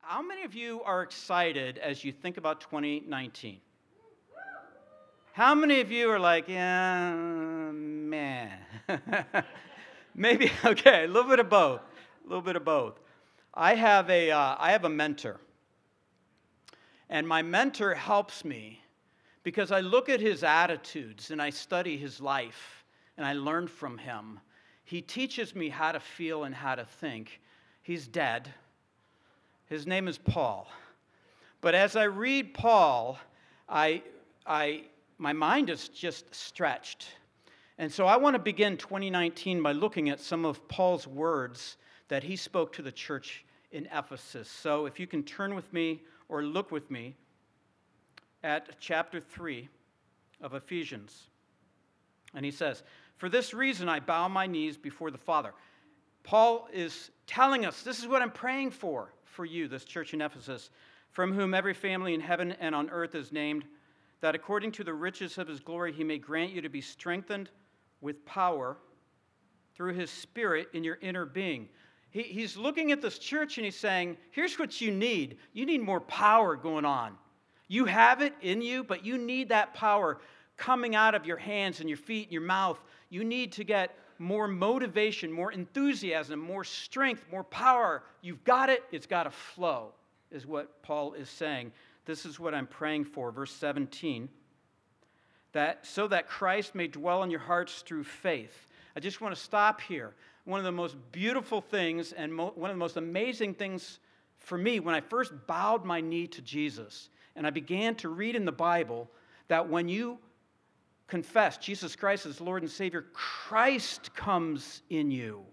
how many of you are excited as you think about 2019? How many of you are like, yeah, man? Maybe, okay, a little bit of both. A little bit of both. I have a, uh, I have a mentor. And my mentor helps me because I look at his attitudes and I study his life and I learn from him. He teaches me how to feel and how to think. He's dead. His name is Paul. But as I read Paul, I, I, my mind is just stretched. And so I want to begin 2019 by looking at some of Paul's words that he spoke to the church in Ephesus. So if you can turn with me or look with me at chapter 3 of Ephesians. And he says, For this reason I bow my knees before the Father. Paul is telling us this is what I'm praying for for you, this church in Ephesus, from whom every family in heaven and on earth is named, that according to the riches of his glory he may grant you to be strengthened with power through his spirit in your inner being. He, he's looking at this church and he's saying, Here's what you need. You need more power going on. You have it in you, but you need that power coming out of your hands and your feet and your mouth. You need to get more motivation, more enthusiasm, more strength, more power. You've got it, it's got to flow, is what Paul is saying. This is what I'm praying for. Verse 17 that so that Christ may dwell in your hearts through faith. I just want to stop here. One of the most beautiful things and mo- one of the most amazing things for me when I first bowed my knee to Jesus and I began to read in the Bible that when you confess Jesus Christ as Lord and Savior, Christ comes in you.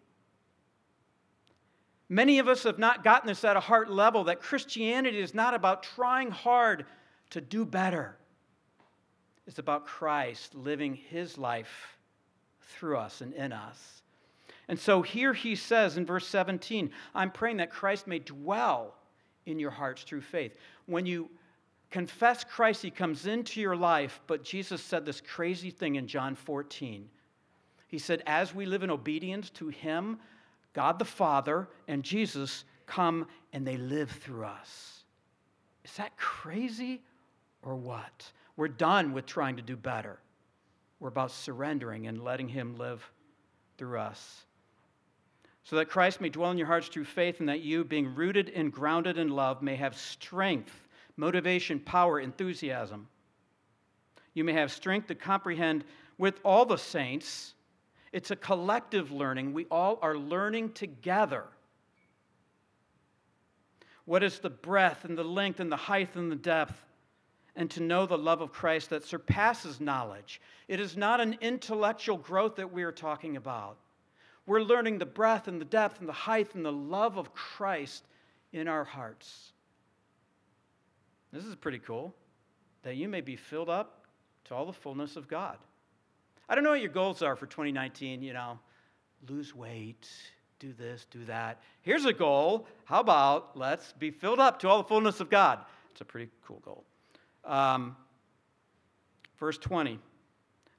Many of us have not gotten this at a heart level that Christianity is not about trying hard to do better. It's about Christ living his life through us and in us. And so here he says in verse 17, I'm praying that Christ may dwell in your hearts through faith. When you confess Christ, he comes into your life. But Jesus said this crazy thing in John 14. He said, As we live in obedience to him, God the Father and Jesus come and they live through us. Is that crazy or what? We're done with trying to do better. We're about surrendering and letting him live through us. So that Christ may dwell in your hearts through faith, and that you, being rooted and grounded in love, may have strength motivation, power, enthusiasm. You may have strength to comprehend with all the saints. It's a collective learning. We all are learning together. What is the breadth and the length and the height and the depth? And to know the love of Christ that surpasses knowledge. It is not an intellectual growth that we are talking about. We're learning the breadth and the depth and the height and the love of Christ in our hearts. This is pretty cool. That you may be filled up to all the fullness of God. I don't know what your goals are for 2019, you know, lose weight, do this, do that. Here's a goal. How about let's be filled up to all the fullness of God? It's a pretty cool goal. Um, verse 20.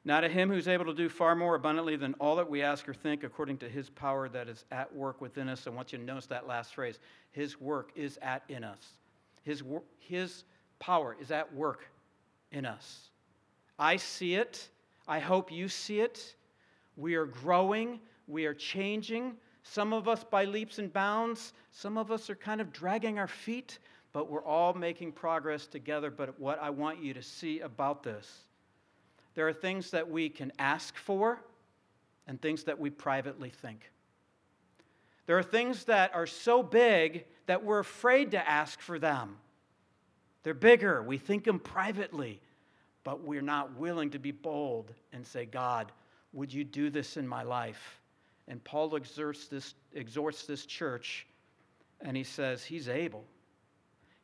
Now to him who's able to do far more abundantly than all that we ask or think, according to his power that is at work within us. I want you to notice that last phrase. His work is at in us. His, his power is at work in us. I see it. I hope you see it. We are growing. We are changing. Some of us by leaps and bounds. Some of us are kind of dragging our feet, but we're all making progress together. But what I want you to see about this there are things that we can ask for and things that we privately think. There are things that are so big that we're afraid to ask for them. They're bigger. We think them privately, but we're not willing to be bold and say, God, would you do this in my life? And Paul exhorts this, exhorts this church, and he says, He's able.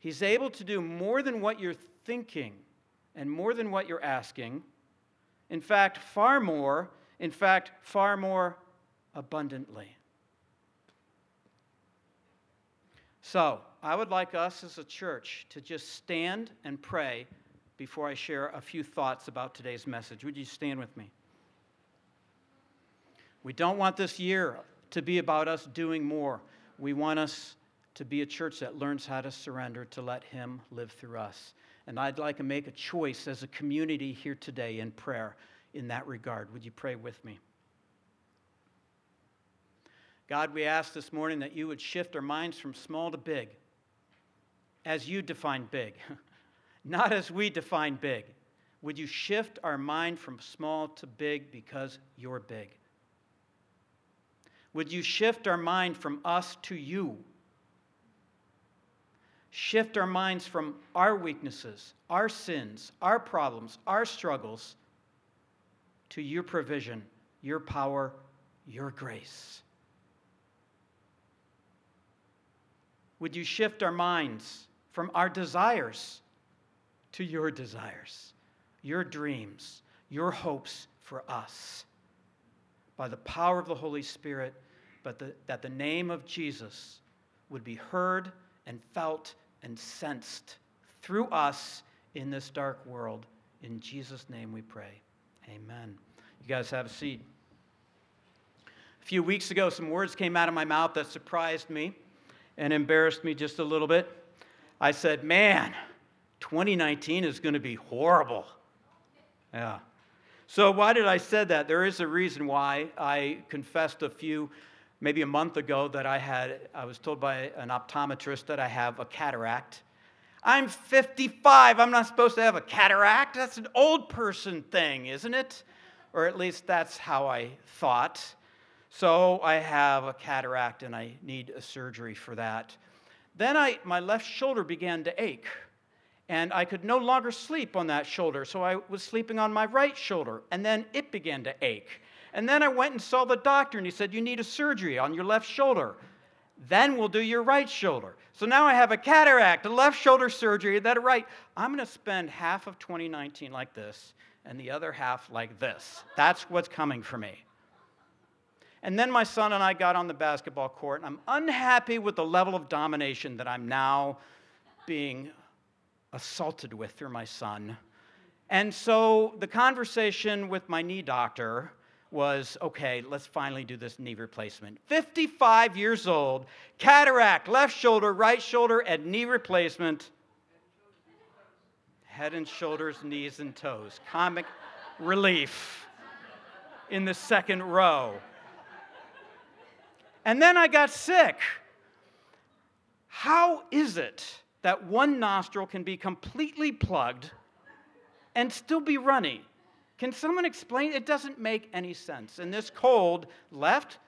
He's able to do more than what you're thinking and more than what you're asking. In fact, far more, in fact, far more abundantly. So, I would like us as a church to just stand and pray before I share a few thoughts about today's message. Would you stand with me? We don't want this year to be about us doing more. We want us to be a church that learns how to surrender to let Him live through us. And I'd like to make a choice as a community here today in prayer in that regard. Would you pray with me? God, we ask this morning that you would shift our minds from small to big, as you define big, not as we define big. Would you shift our mind from small to big because you're big? Would you shift our mind from us to you? Shift our minds from our weaknesses, our sins, our problems, our struggles to your provision, your power, your grace. Would you shift our minds from our desires to your desires, your dreams, your hopes for us? By the power of the Holy Spirit, but the, that the name of Jesus would be heard and felt and sensed through us in this dark world. In Jesus' name we pray. Amen. You guys have a seat. A few weeks ago, some words came out of my mouth that surprised me and embarrassed me just a little bit. I said, Man, 2019 is going to be horrible. Yeah. So, why did I say that? There is a reason why. I confessed a few, maybe a month ago, that I had, I was told by an optometrist that I have a cataract. I'm 55. I'm not supposed to have a cataract. That's an old person thing, isn't it? Or at least that's how I thought. So I have a cataract and I need a surgery for that. Then I, my left shoulder began to ache, and I could no longer sleep on that shoulder, so I was sleeping on my right shoulder, and then it began to ache. And then I went and saw the doctor, and he said, You need a surgery on your left shoulder. Then we'll do your right shoulder. So now I have a cataract, a left shoulder surgery, that right. I'm going to spend half of 2019 like this, and the other half like this. That's what's coming for me. And then my son and I got on the basketball court, and I'm unhappy with the level of domination that I'm now being assaulted with through my son. And so the conversation with my knee doctor was okay, let's finally do this knee replacement. 55 years old, cataract, left shoulder, right shoulder, and knee replacement. Head and shoulders, knees and toes. Comic relief in the second row. And then I got sick. How is it that one nostril can be completely plugged and still be runny? Can someone explain? It doesn't make any sense. And this cold left,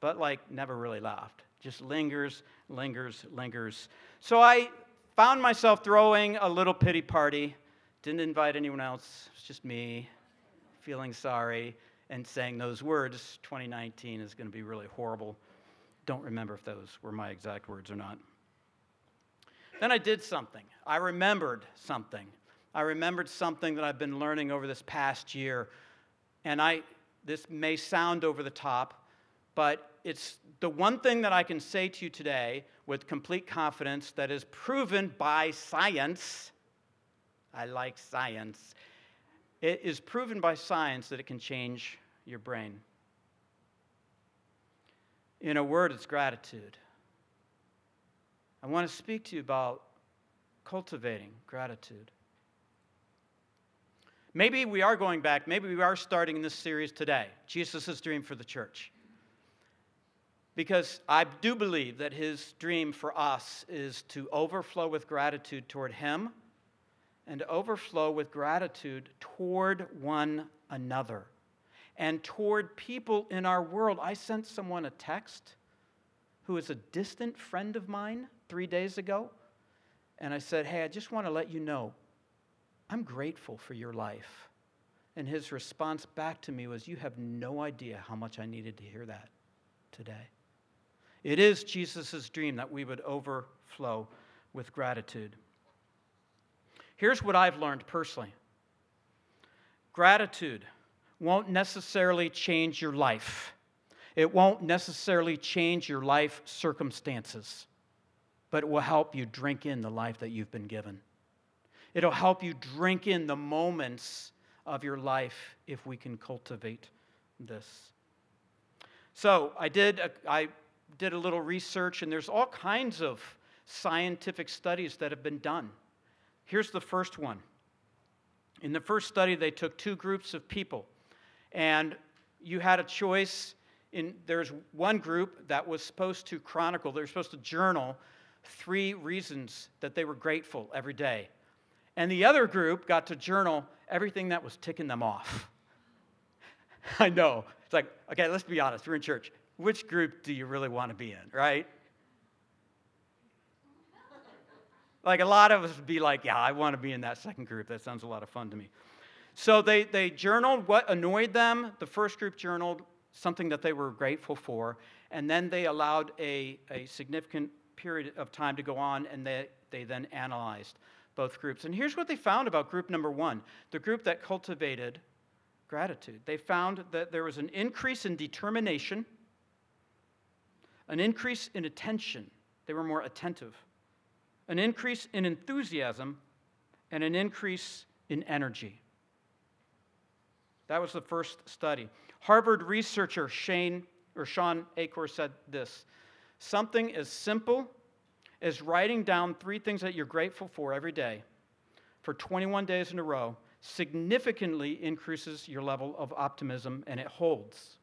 but like never really left. Just lingers, lingers, lingers. So I found myself throwing a little pity party. Didn't invite anyone else. It's just me feeling sorry and saying those words 2019 is going to be really horrible. Don't remember if those were my exact words or not. Then I did something. I remembered something. I remembered something that I've been learning over this past year. And I this may sound over the top, but it's the one thing that I can say to you today with complete confidence that is proven by science. I like science. It is proven by science that it can change your brain. In a word, it's gratitude. I want to speak to you about cultivating gratitude. Maybe we are going back, maybe we are starting this series today Jesus' dream for the church. Because I do believe that his dream for us is to overflow with gratitude toward him and overflow with gratitude toward one another and toward people in our world. I sent someone a text who is a distant friend of mine three days ago, and I said, Hey, I just want to let you know I'm grateful for your life. And his response back to me was, You have no idea how much I needed to hear that today. It is Jesus' dream that we would overflow with gratitude. Here's what I've learned personally gratitude won't necessarily change your life. It won't necessarily change your life circumstances, but it will help you drink in the life that you've been given. It'll help you drink in the moments of your life if we can cultivate this. So I did, I did a little research, and there's all kinds of scientific studies that have been done. Here's the first one. In the first study, they took two groups of people, and you had a choice. In, there's one group that was supposed to chronicle, they were supposed to journal three reasons that they were grateful every day. And the other group got to journal everything that was ticking them off. I know. It's like, okay, let's be honest. We're in church. Which group do you really want to be in, right? Like a lot of us would be like, yeah, I want to be in that second group. That sounds a lot of fun to me. So they, they journaled what annoyed them. The first group journaled something that they were grateful for. And then they allowed a, a significant period of time to go on, and they, they then analyzed both groups. And here's what they found about group number one the group that cultivated gratitude. They found that there was an increase in determination, an increase in attention. They were more attentive, an increase in enthusiasm, and an increase in energy. That was the first study. Harvard researcher Shane or Shawn Achor said this something as simple as writing down three things that you're grateful for every day for 21 days in a row significantly increases your level of optimism and it holds.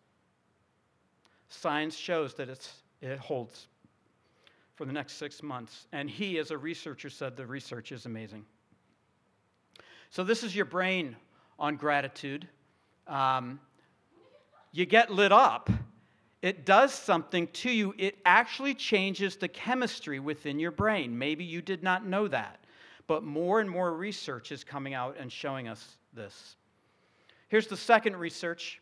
Science shows that it's, it holds for the next six months. And he, as a researcher, said the research is amazing. So, this is your brain on gratitude. Um, you get lit up. It does something to you. It actually changes the chemistry within your brain. Maybe you did not know that. But more and more research is coming out and showing us this. Here's the second research.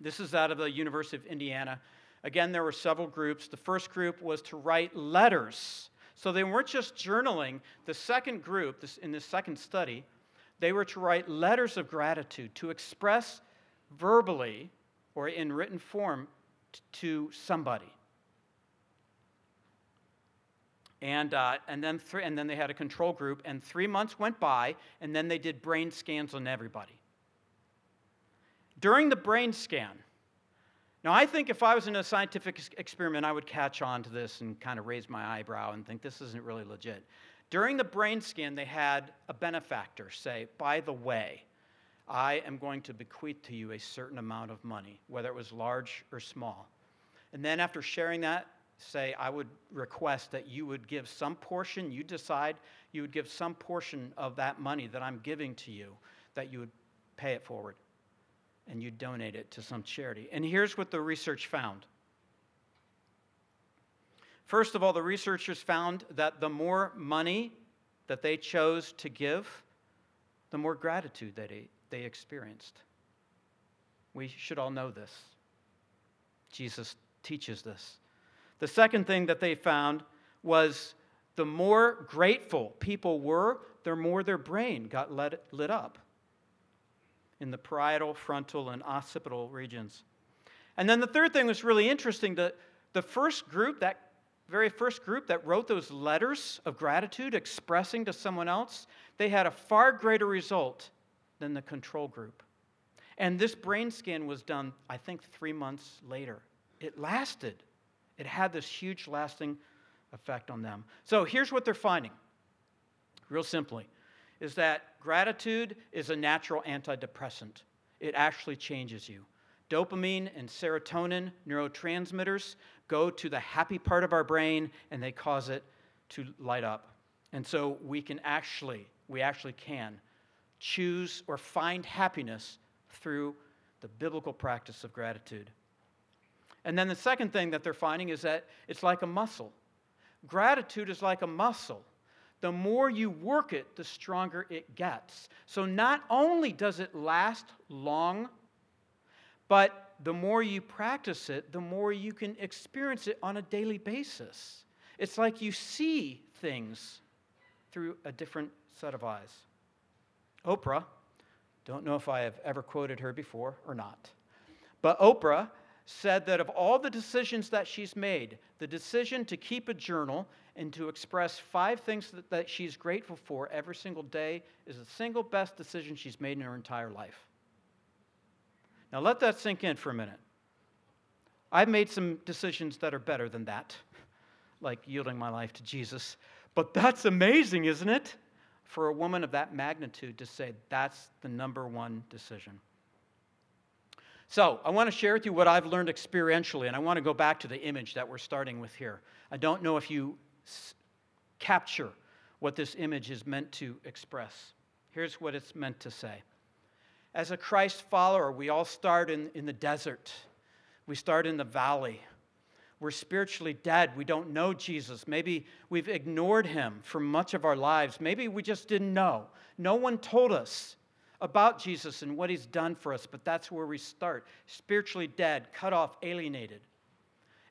This is out of the University of Indiana. Again, there were several groups. The first group was to write letters. So they weren't just journaling. The second group, this, in this second study, they were to write letters of gratitude, to express verbally or in written form to somebody. And, uh, and, then th- and then they had a control group, and three months went by, and then they did brain scans on everybody. During the brain scan, now I think if I was in a scientific experiment, I would catch on to this and kind of raise my eyebrow and think this isn't really legit. During the brain scan, they had a benefactor say, by the way, I am going to bequeath to you a certain amount of money, whether it was large or small. And then after sharing that, say, I would request that you would give some portion, you decide you would give some portion of that money that I'm giving to you, that you would pay it forward and you donate it to some charity. And here's what the research found. First of all, the researchers found that the more money that they chose to give, the more gratitude that they, they experienced. We should all know this. Jesus teaches this. The second thing that they found was the more grateful people were, the more their brain got lit, lit up in the parietal, frontal, and occipital regions. And then the third thing was really interesting. The, the first group, that very first group that wrote those letters of gratitude expressing to someone else, they had a far greater result than the control group. And this brain scan was done, I think, three months later. It lasted. It had this huge lasting effect on them. So here's what they're finding, real simply, is that gratitude is a natural antidepressant. It actually changes you. Dopamine and serotonin, neurotransmitters, go to the happy part of our brain and they cause it to light up. And so we can actually, we actually can choose or find happiness through the biblical practice of gratitude. And then the second thing that they're finding is that it's like a muscle. Gratitude is like a muscle. The more you work it, the stronger it gets. So not only does it last long, but the more you practice it, the more you can experience it on a daily basis. It's like you see things through a different set of eyes. Oprah, don't know if I have ever quoted her before or not, but Oprah said that of all the decisions that she's made, the decision to keep a journal and to express five things that, that she's grateful for every single day is the single best decision she's made in her entire life. Now, let that sink in for a minute. I've made some decisions that are better than that, like yielding my life to Jesus. But that's amazing, isn't it? For a woman of that magnitude to say that's the number one decision. So, I want to share with you what I've learned experientially, and I want to go back to the image that we're starting with here. I don't know if you s- capture what this image is meant to express. Here's what it's meant to say As a Christ follower, we all start in, in the desert, we start in the valley. We're spiritually dead. We don't know Jesus. Maybe we've ignored him for much of our lives. Maybe we just didn't know. No one told us about Jesus and what he's done for us, but that's where we start. Spiritually dead, cut off, alienated.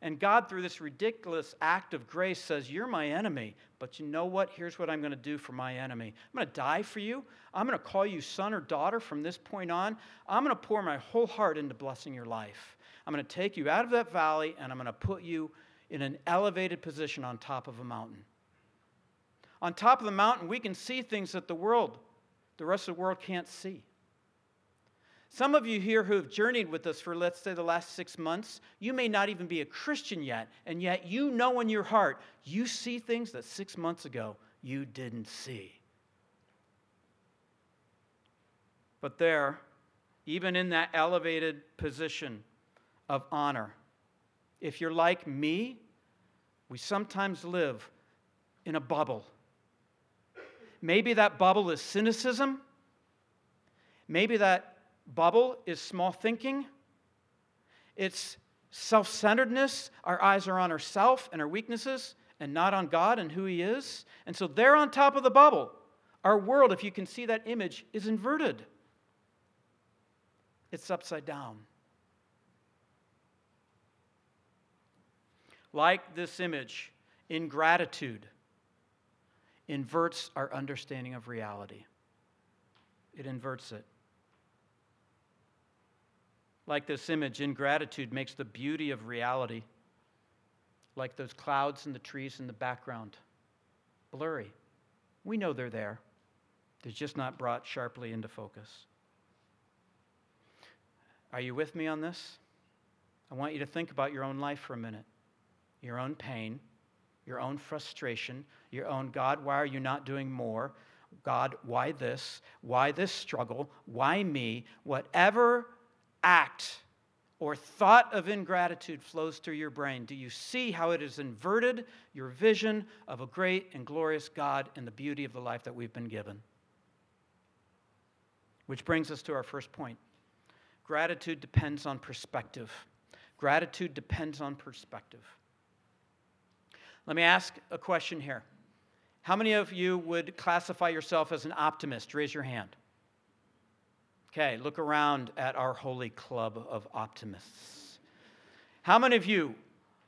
And God, through this ridiculous act of grace, says, You're my enemy, but you know what? Here's what I'm going to do for my enemy I'm going to die for you. I'm going to call you son or daughter from this point on. I'm going to pour my whole heart into blessing your life. I'm going to take you out of that valley and I'm going to put you in an elevated position on top of a mountain. On top of the mountain, we can see things that the world, the rest of the world can't see. Some of you here who have journeyed with us for, let's say, the last six months, you may not even be a Christian yet, and yet you know in your heart you see things that six months ago you didn't see. But there, even in that elevated position of honor, if you're like me, we sometimes live in a bubble. Maybe that bubble is cynicism. Maybe that bubble is small thinking. It's self centeredness. Our eyes are on ourself and our weaknesses and not on God and who He is. And so there on top of the bubble, our world, if you can see that image, is inverted. It's upside down. Like this image, ingratitude inverts our understanding of reality. It inverts it. Like this image, ingratitude makes the beauty of reality, like those clouds and the trees in the background, blurry. We know they're there, they're just not brought sharply into focus. Are you with me on this? I want you to think about your own life for a minute, your own pain, your own frustration, your own God, why are you not doing more? God, why this? Why this struggle? Why me? Whatever act or thought of ingratitude flows through your brain, do you see how it has inverted your vision of a great and glorious God and the beauty of the life that we've been given? Which brings us to our first point. Gratitude depends on perspective. Gratitude depends on perspective. Let me ask a question here. How many of you would classify yourself as an optimist? Raise your hand. Okay, look around at our holy club of optimists. How many of you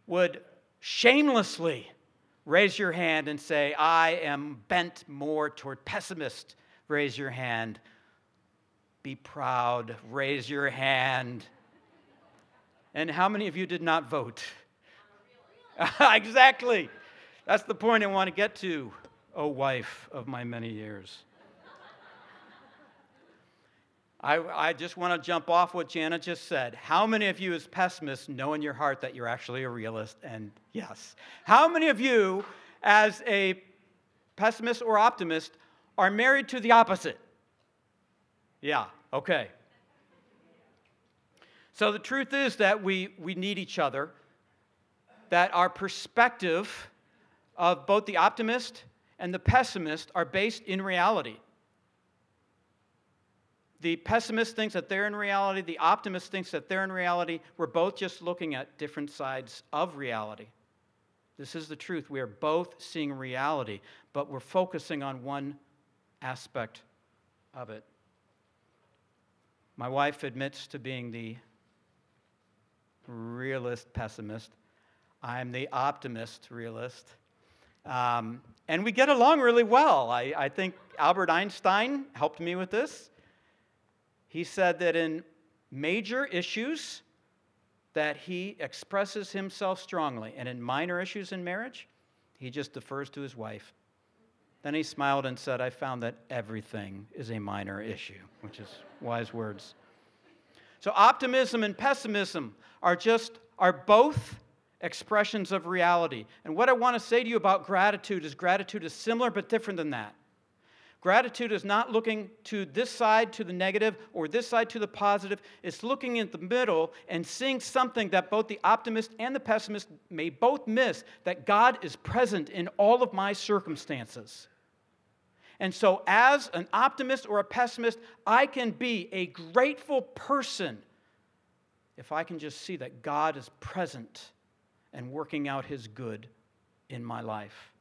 would shamelessly raise your hand and say, I am bent more toward pessimist? Raise your hand. Be proud. Raise your hand. And how many of you did not vote? exactly. That's the point I want to get to, oh wife of my many years. I, I just want to jump off what Janet just said. How many of you, as pessimists, know in your heart that you're actually a realist? And yes. How many of you, as a pessimist or optimist, are married to the opposite? Yeah, okay. So the truth is that we, we need each other, that our perspective of both the optimist and the pessimist are based in reality. The pessimist thinks that they're in reality, the optimist thinks that they're in reality. We're both just looking at different sides of reality. This is the truth. We are both seeing reality, but we're focusing on one aspect of it. My wife admits to being the realist pessimist. I'm the optimist realist. Um, and we get along really well. I, I think Albert Einstein helped me with this. He said that in major issues that he expresses himself strongly, and in minor issues in marriage, he just defers to his wife. Then he smiled and said, I found that everything is a minor issue, which is wise words. So, optimism and pessimism are just are both expressions of reality. And what I want to say to you about gratitude is gratitude is similar but different than that. Gratitude is not looking to this side to the negative or this side to the positive. It's looking in the middle and seeing something that both the optimist and the pessimist may both miss that God is present in all of my circumstances. And so, as an optimist or a pessimist, I can be a grateful person if I can just see that God is present and working out his good in my life.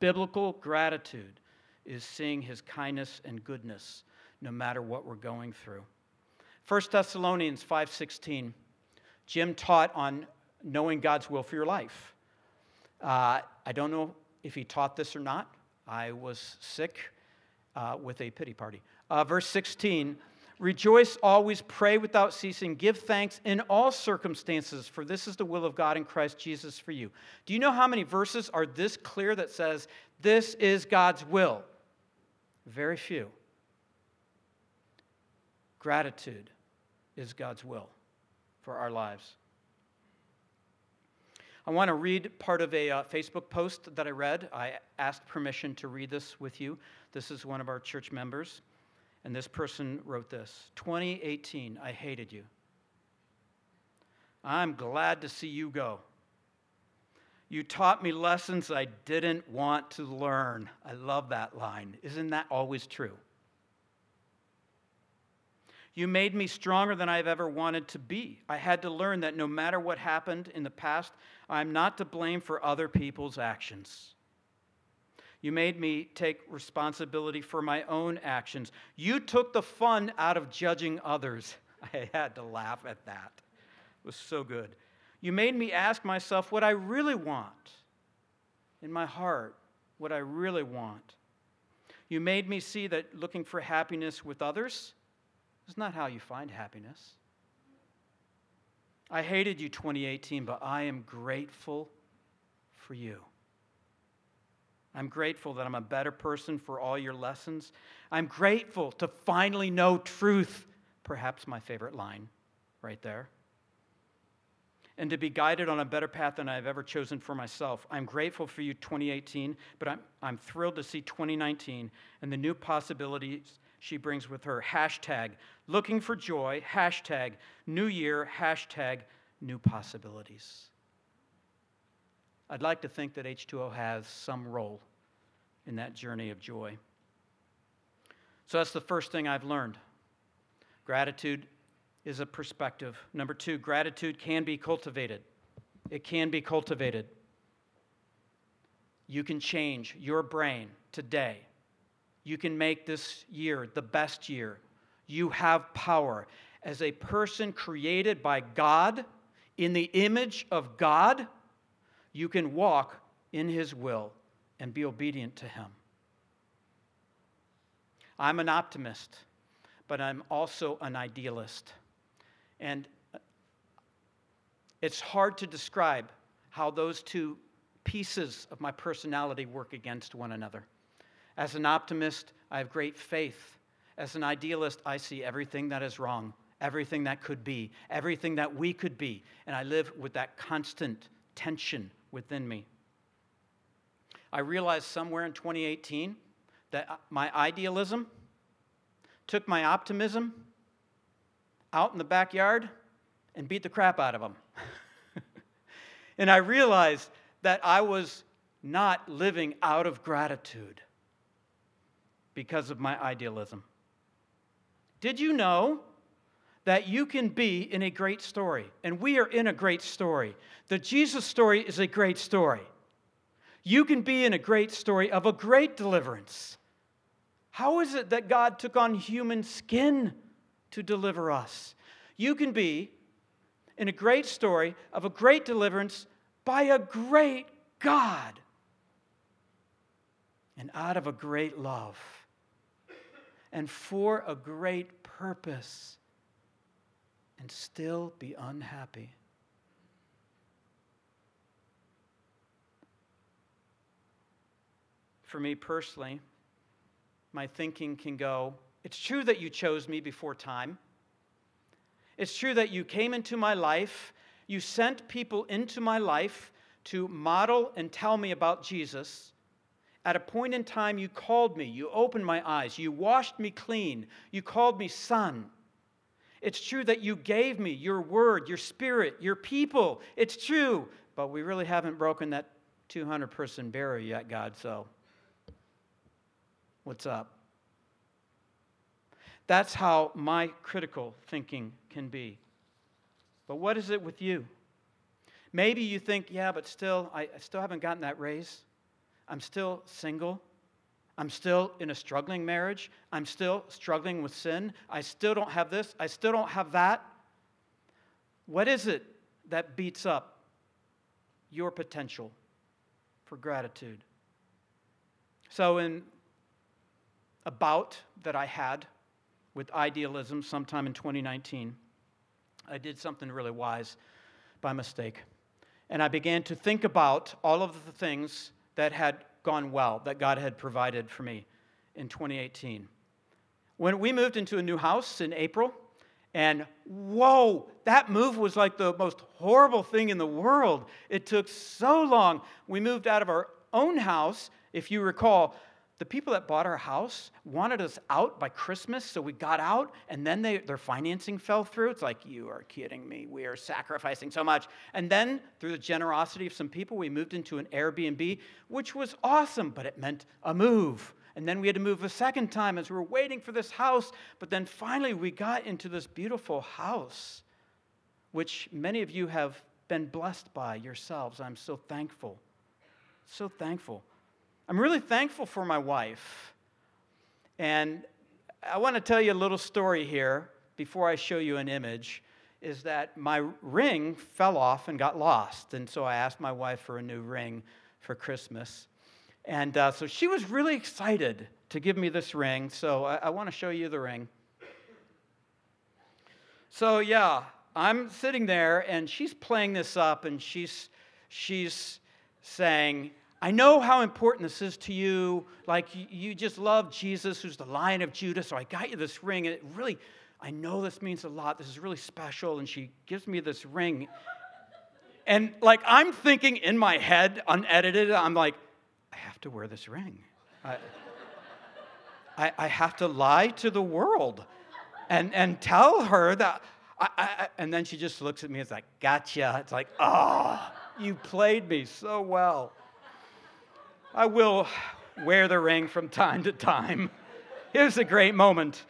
Biblical gratitude is seeing his kindness and goodness no matter what we're going through. 1 Thessalonians 5:16. Jim taught on knowing God's will for your life. Uh, I don't know if he taught this or not. I was sick uh, with a pity party. Uh, verse 16 Rejoice always, pray without ceasing, give thanks in all circumstances, for this is the will of God in Christ Jesus for you. Do you know how many verses are this clear that says this is God's will? Very few. Gratitude is God's will for our lives. I want to read part of a uh, Facebook post that I read. I asked permission to read this with you. This is one of our church members. And this person wrote this 2018, I hated you. I'm glad to see you go. You taught me lessons I didn't want to learn. I love that line. Isn't that always true? You made me stronger than I've ever wanted to be. I had to learn that no matter what happened in the past, I'm not to blame for other people's actions. You made me take responsibility for my own actions. You took the fun out of judging others. I had to laugh at that. It was so good. You made me ask myself what I really want in my heart, what I really want. You made me see that looking for happiness with others is not how you find happiness. I hated you 2018, but I am grateful for you. I'm grateful that I'm a better person for all your lessons. I'm grateful to finally know truth. Perhaps my favorite line right there. And to be guided on a better path than I've ever chosen for myself. I'm grateful for you, 2018, but I'm, I'm thrilled to see 2019 and the new possibilities she brings with her. Hashtag looking for joy, hashtag new year, hashtag new possibilities. I'd like to think that H2O has some role in that journey of joy. So that's the first thing I've learned. Gratitude is a perspective. Number two, gratitude can be cultivated. It can be cultivated. You can change your brain today. You can make this year the best year. You have power. As a person created by God, in the image of God, you can walk in His will and be obedient to Him. I'm an optimist, but I'm also an idealist. And it's hard to describe how those two pieces of my personality work against one another. As an optimist, I have great faith. As an idealist, I see everything that is wrong, everything that could be, everything that we could be. And I live with that constant tension within me. I realized somewhere in 2018 that my idealism took my optimism out in the backyard and beat the crap out of them. and I realized that I was not living out of gratitude because of my idealism. Did you know that you can be in a great story? And we are in a great story. The Jesus story is a great story. You can be in a great story of a great deliverance. How is it that God took on human skin to deliver us? You can be in a great story of a great deliverance by a great God and out of a great love and for a great purpose and still be unhappy. For me personally, my thinking can go, it's true that you chose me before time. It's true that you came into my life, you sent people into my life to model and tell me about Jesus. At a point in time, you called me, you opened my eyes, you washed me clean, you called me son. It's true that you gave me your word, your spirit, your people. It's true, but we really haven't broken that 200 person barrier yet, God, so what's up? That's how my critical thinking can be. But what is it with you? Maybe you think, yeah, but still, I, still haven't gotten that raise. I'm still single. I'm still in a struggling marriage. I'm still struggling with sin. I still don't have this. I still don't have that. What is it that beats up your potential for gratitude? So, in a bout that I had with idealism sometime in 2019, I did something really wise by mistake. And I began to think about all of the things that had gone well, that God had provided for me in 2018. When we moved into a new house in April, and whoa, that move was like the most horrible thing in the world. It took so long. We moved out of our own house. If you recall, the people that bought our house wanted us out by Christmas, so we got out, and then they, their financing fell through. It's like, you are kidding me. We are sacrificing so much. And then, through the generosity of some people, we moved into an Airbnb, which was awesome, but it meant a move. And then we had to move a second time as we were waiting for this house. But then finally, we got into this beautiful house, which many of you have been blessed by yourselves. I'm so thankful. So thankful. I'm really thankful for my wife. And I want to tell you a little story here before I show you an image is that my ring fell off and got lost. And so I asked my wife for a new ring for Christmas. And uh, so she was really excited to give me this ring. So I, I want to show you the ring. So, yeah, I'm sitting there and she's playing this up and she's, she's saying, I know how important this is to you. Like, you just love Jesus, who's the lion of Judah. So I got you this ring. And it really, I know this means a lot. This is really special. And she gives me this ring. And like, I'm thinking in my head, unedited, I'm like, I have to wear this ring. I, I, I have to lie to the world and, and tell her that. I, I, and then she just looks at me and is like, gotcha. It's like, oh, you played me so well. I will wear the ring from time to time. It was a great moment.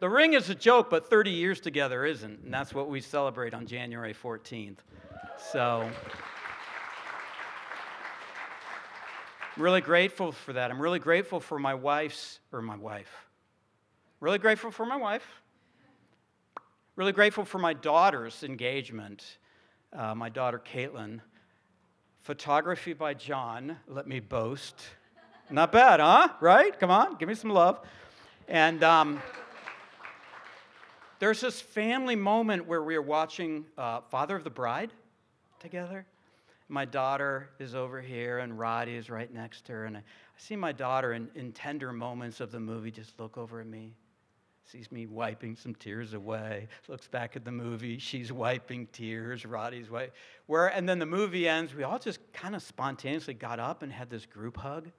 The ring is a joke, but 30 years together isn't. And that's what we celebrate on January 14th. So, I'm really grateful for that. I'm really grateful for my wife's, or my wife. Really grateful for my wife. Really grateful for my daughter's engagement. Uh, my daughter, Caitlin. Photography by John, let me boast. Not bad, huh? Right? Come on, give me some love. And um, there's this family moment where we are watching uh, Father of the Bride together. My daughter is over here, and Roddy is right next to her. And I, I see my daughter in, in tender moments of the movie just look over at me sees me wiping some tears away, looks back at the movie, she's wiping tears, Roddy's way. Where, and then the movie ends, we all just kind of spontaneously got up and had this group hug.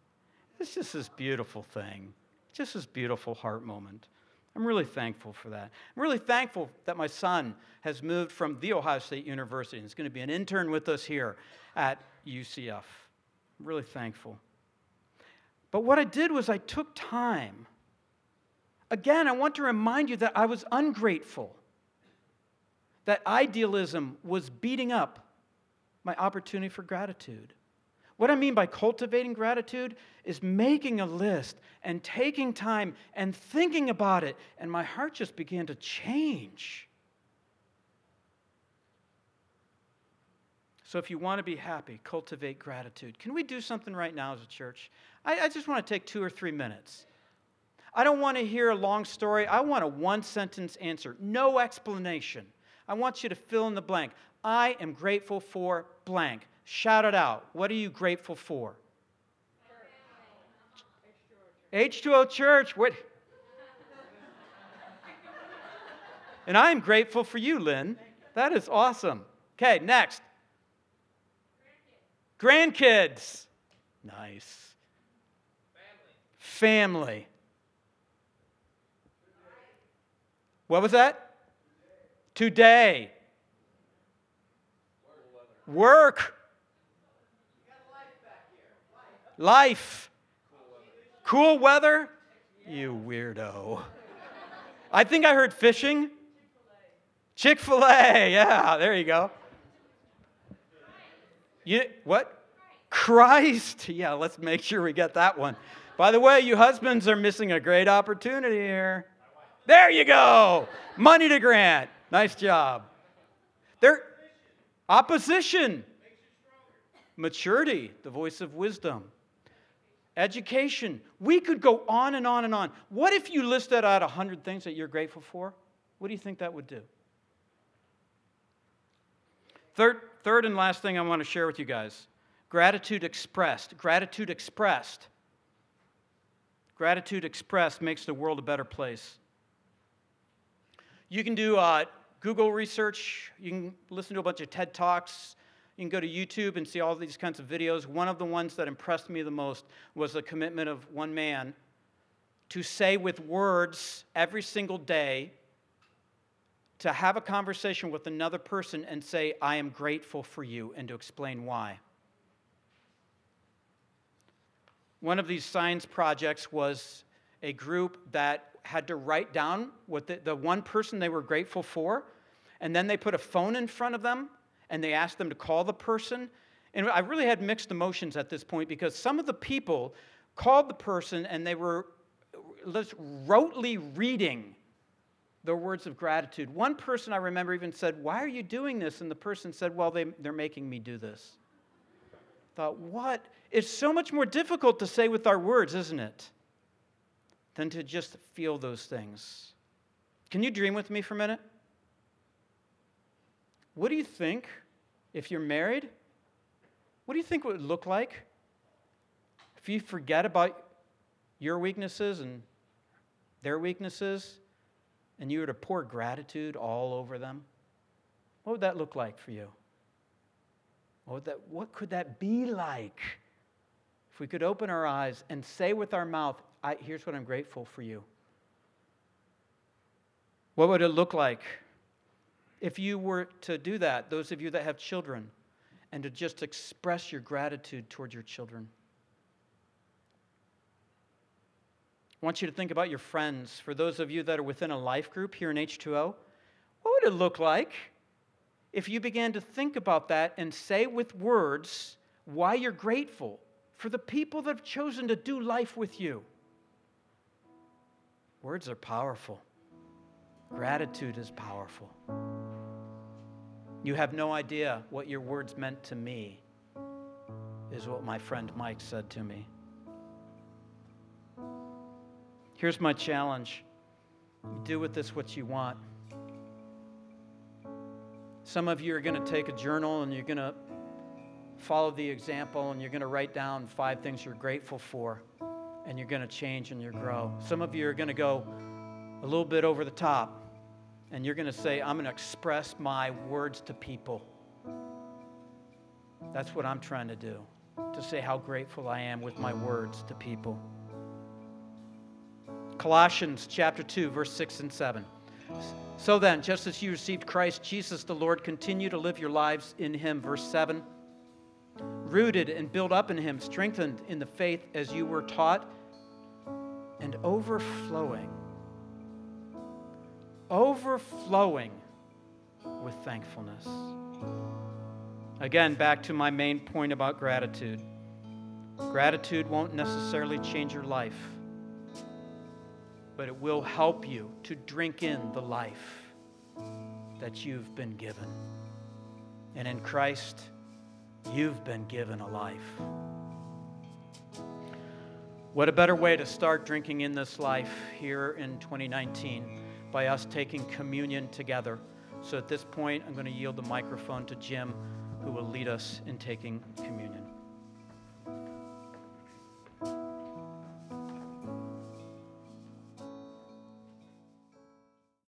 It's just this beautiful thing, just this beautiful heart moment. I'm really thankful for that. I'm really thankful that my son has moved from The Ohio State University and is going to be an intern with us here at UCF. I'm really thankful. But what I did was I took time Again, I want to remind you that I was ungrateful, that idealism was beating up my opportunity for gratitude. What I mean by cultivating gratitude is making a list and taking time and thinking about it, and my heart just began to change. So, if you want to be happy, cultivate gratitude. Can we do something right now as a church? I, I just want to take two or three minutes. I don't want to hear a long story. I want a one sentence answer, no explanation. I want you to fill in the blank. I am grateful for blank. Shout it out. What are you grateful for? H2O Church. What? And I am grateful for you, Lynn. That is awesome. Okay, next. Grandkids. Nice. Family. Family. What was that? Today. Work. Life. Cool weather. You weirdo. I think I heard fishing. Chick fil A. Yeah, there you go. You, what? Christ. Yeah, let's make sure we get that one. By the way, you husbands are missing a great opportunity here. There you go. Money to grant. Nice job. There, opposition. Maturity, the voice of wisdom. Education. We could go on and on and on. What if you listed out 100 things that you're grateful for? What do you think that would do? Third, third and last thing I want to share with you guys gratitude expressed. Gratitude expressed. Gratitude expressed makes the world a better place. You can do uh, Google research, you can listen to a bunch of TED Talks, you can go to YouTube and see all these kinds of videos. One of the ones that impressed me the most was the commitment of one man to say with words every single day, to have a conversation with another person and say, I am grateful for you, and to explain why. One of these science projects was a group that had to write down what the, the one person they were grateful for, and then they put a phone in front of them and they asked them to call the person. And I really had mixed emotions at this point because some of the people called the person and they were just rotely reading their words of gratitude. One person I remember even said, Why are you doing this? And the person said, Well, they, they're making me do this. I thought, what? It's so much more difficult to say with our words, isn't it? Than to just feel those things. Can you dream with me for a minute? What do you think if you're married? What do you think it would look like if you forget about your weaknesses and their weaknesses and you were to pour gratitude all over them? What would that look like for you? What, that, what could that be like if we could open our eyes and say with our mouth, I, here's what I'm grateful for you. What would it look like if you were to do that, those of you that have children, and to just express your gratitude toward your children? I want you to think about your friends. For those of you that are within a life group here in H2O, what would it look like if you began to think about that and say with words why you're grateful for the people that have chosen to do life with you? Words are powerful. Gratitude is powerful. You have no idea what your words meant to me, is what my friend Mike said to me. Here's my challenge do with this what you want. Some of you are going to take a journal and you're going to follow the example and you're going to write down five things you're grateful for and you're going to change and you grow. Some of you are going to go a little bit over the top and you're going to say, I'm going to express my words to people. That's what I'm trying to do, to say how grateful I am with my words to people. Colossians chapter 2, verse 6 and 7. So then, just as you received Christ Jesus the Lord, continue to live your lives in him. Verse 7 rooted and built up in him, strengthened in the faith as you were taught, and overflowing, overflowing with thankfulness. Again, back to my main point about gratitude. Gratitude won't necessarily change your life, but it will help you to drink in the life that you've been given. And in Christ, You've been given a life. What a better way to start drinking in this life here in 2019 by us taking communion together. So at this point, I'm going to yield the microphone to Jim, who will lead us in taking communion.